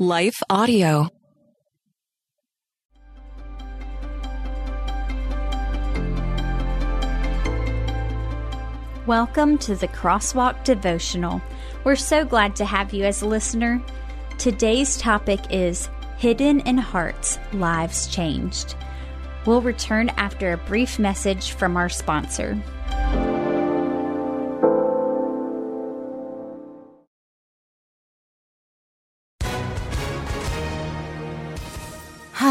Life Audio. Welcome to the Crosswalk Devotional. We're so glad to have you as a listener. Today's topic is Hidden in Hearts Lives Changed. We'll return after a brief message from our sponsor.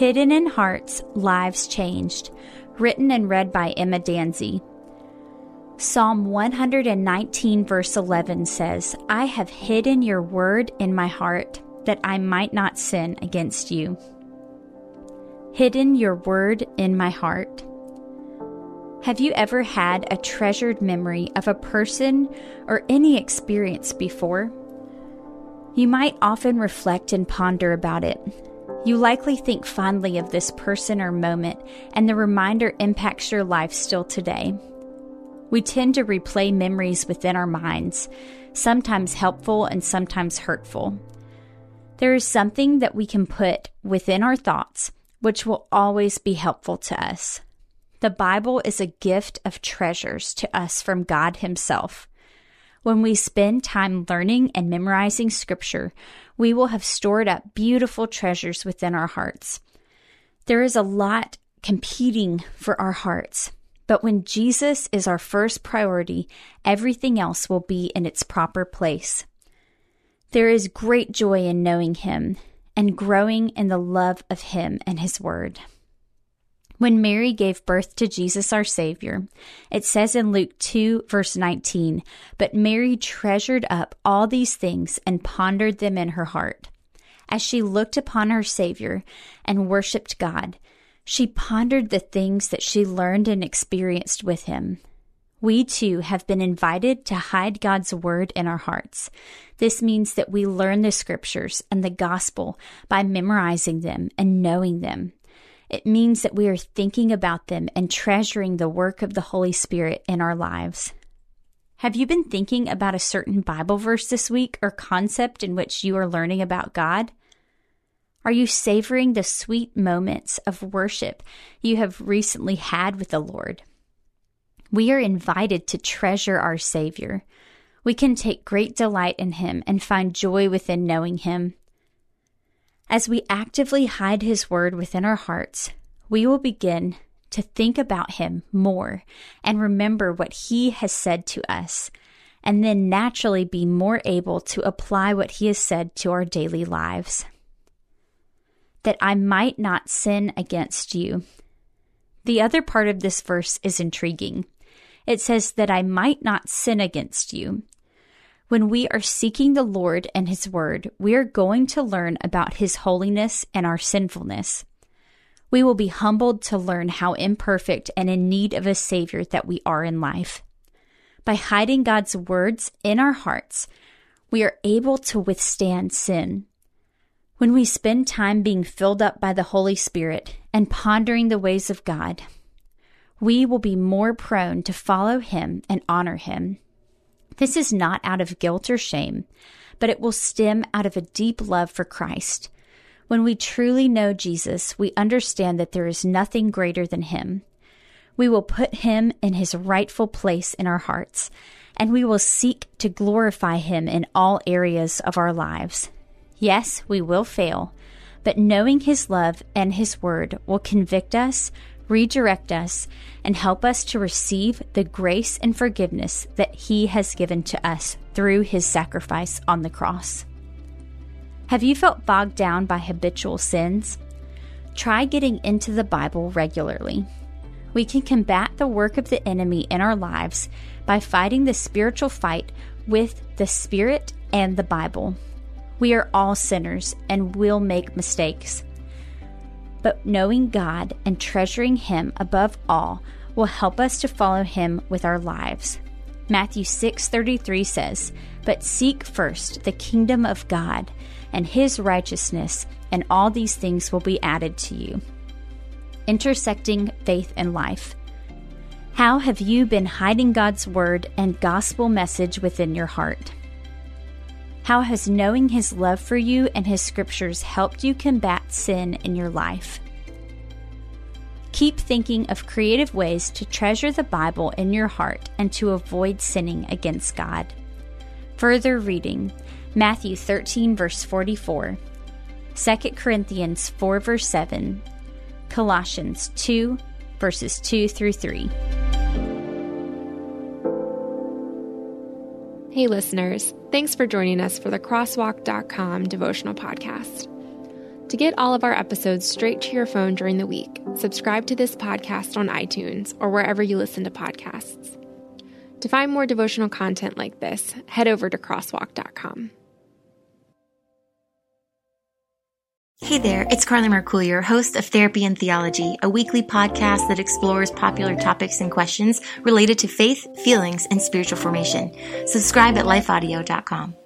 Hidden in Hearts Lives Changed, written and read by Emma Danzey. Psalm 119, verse 11 says, I have hidden your word in my heart that I might not sin against you. Hidden your word in my heart. Have you ever had a treasured memory of a person or any experience before? You might often reflect and ponder about it. You likely think fondly of this person or moment, and the reminder impacts your life still today. We tend to replay memories within our minds, sometimes helpful and sometimes hurtful. There is something that we can put within our thoughts which will always be helpful to us. The Bible is a gift of treasures to us from God Himself. When we spend time learning and memorizing Scripture, we will have stored up beautiful treasures within our hearts. There is a lot competing for our hearts, but when Jesus is our first priority, everything else will be in its proper place. There is great joy in knowing Him and growing in the love of Him and His Word. When Mary gave birth to Jesus our Savior, it says in Luke 2, verse 19, But Mary treasured up all these things and pondered them in her heart. As she looked upon her Savior and worshiped God, she pondered the things that she learned and experienced with Him. We too have been invited to hide God's Word in our hearts. This means that we learn the Scriptures and the Gospel by memorizing them and knowing them. It means that we are thinking about them and treasuring the work of the Holy Spirit in our lives. Have you been thinking about a certain Bible verse this week or concept in which you are learning about God? Are you savoring the sweet moments of worship you have recently had with the Lord? We are invited to treasure our Savior. We can take great delight in Him and find joy within knowing Him. As we actively hide His Word within our hearts, we will begin to think about Him more and remember what He has said to us, and then naturally be more able to apply what He has said to our daily lives. That I might not sin against you. The other part of this verse is intriguing. It says that I might not sin against you. When we are seeking the Lord and His Word, we are going to learn about His holiness and our sinfulness. We will be humbled to learn how imperfect and in need of a Savior that we are in life. By hiding God's words in our hearts, we are able to withstand sin. When we spend time being filled up by the Holy Spirit and pondering the ways of God, we will be more prone to follow Him and honor Him. This is not out of guilt or shame, but it will stem out of a deep love for Christ. When we truly know Jesus, we understand that there is nothing greater than Him. We will put Him in His rightful place in our hearts, and we will seek to glorify Him in all areas of our lives. Yes, we will fail, but knowing His love and His word will convict us, redirect us, and help us to receive the grace and forgiveness that He has given to us through His sacrifice on the cross. Have you felt bogged down by habitual sins? Try getting into the Bible regularly. We can combat the work of the enemy in our lives by fighting the spiritual fight with the Spirit and the Bible. We are all sinners and will make mistakes. But knowing God and treasuring Him above all will help us to follow Him with our lives. Matthew 6:33 says, "But seek first the kingdom of God and his righteousness, and all these things will be added to you." Intersecting faith and life. How have you been hiding God's word and gospel message within your heart? How has knowing His love for you and His scriptures helped you combat sin in your life? Keep thinking of creative ways to treasure the Bible in your heart and to avoid sinning against God. Further reading Matthew 13, verse 44, 2 Corinthians 4, verse 7, Colossians 2, verses 2 through 3. Hey, listeners, thanks for joining us for the Crosswalk.com devotional podcast. To get all of our episodes straight to your phone during the week, subscribe to this podcast on iTunes or wherever you listen to podcasts. To find more devotional content like this, head over to Crosswalk.com. Hey there, it's Carly Mercourier, host of Therapy and Theology, a weekly podcast that explores popular topics and questions related to faith, feelings, and spiritual formation. Subscribe at lifeaudio.com.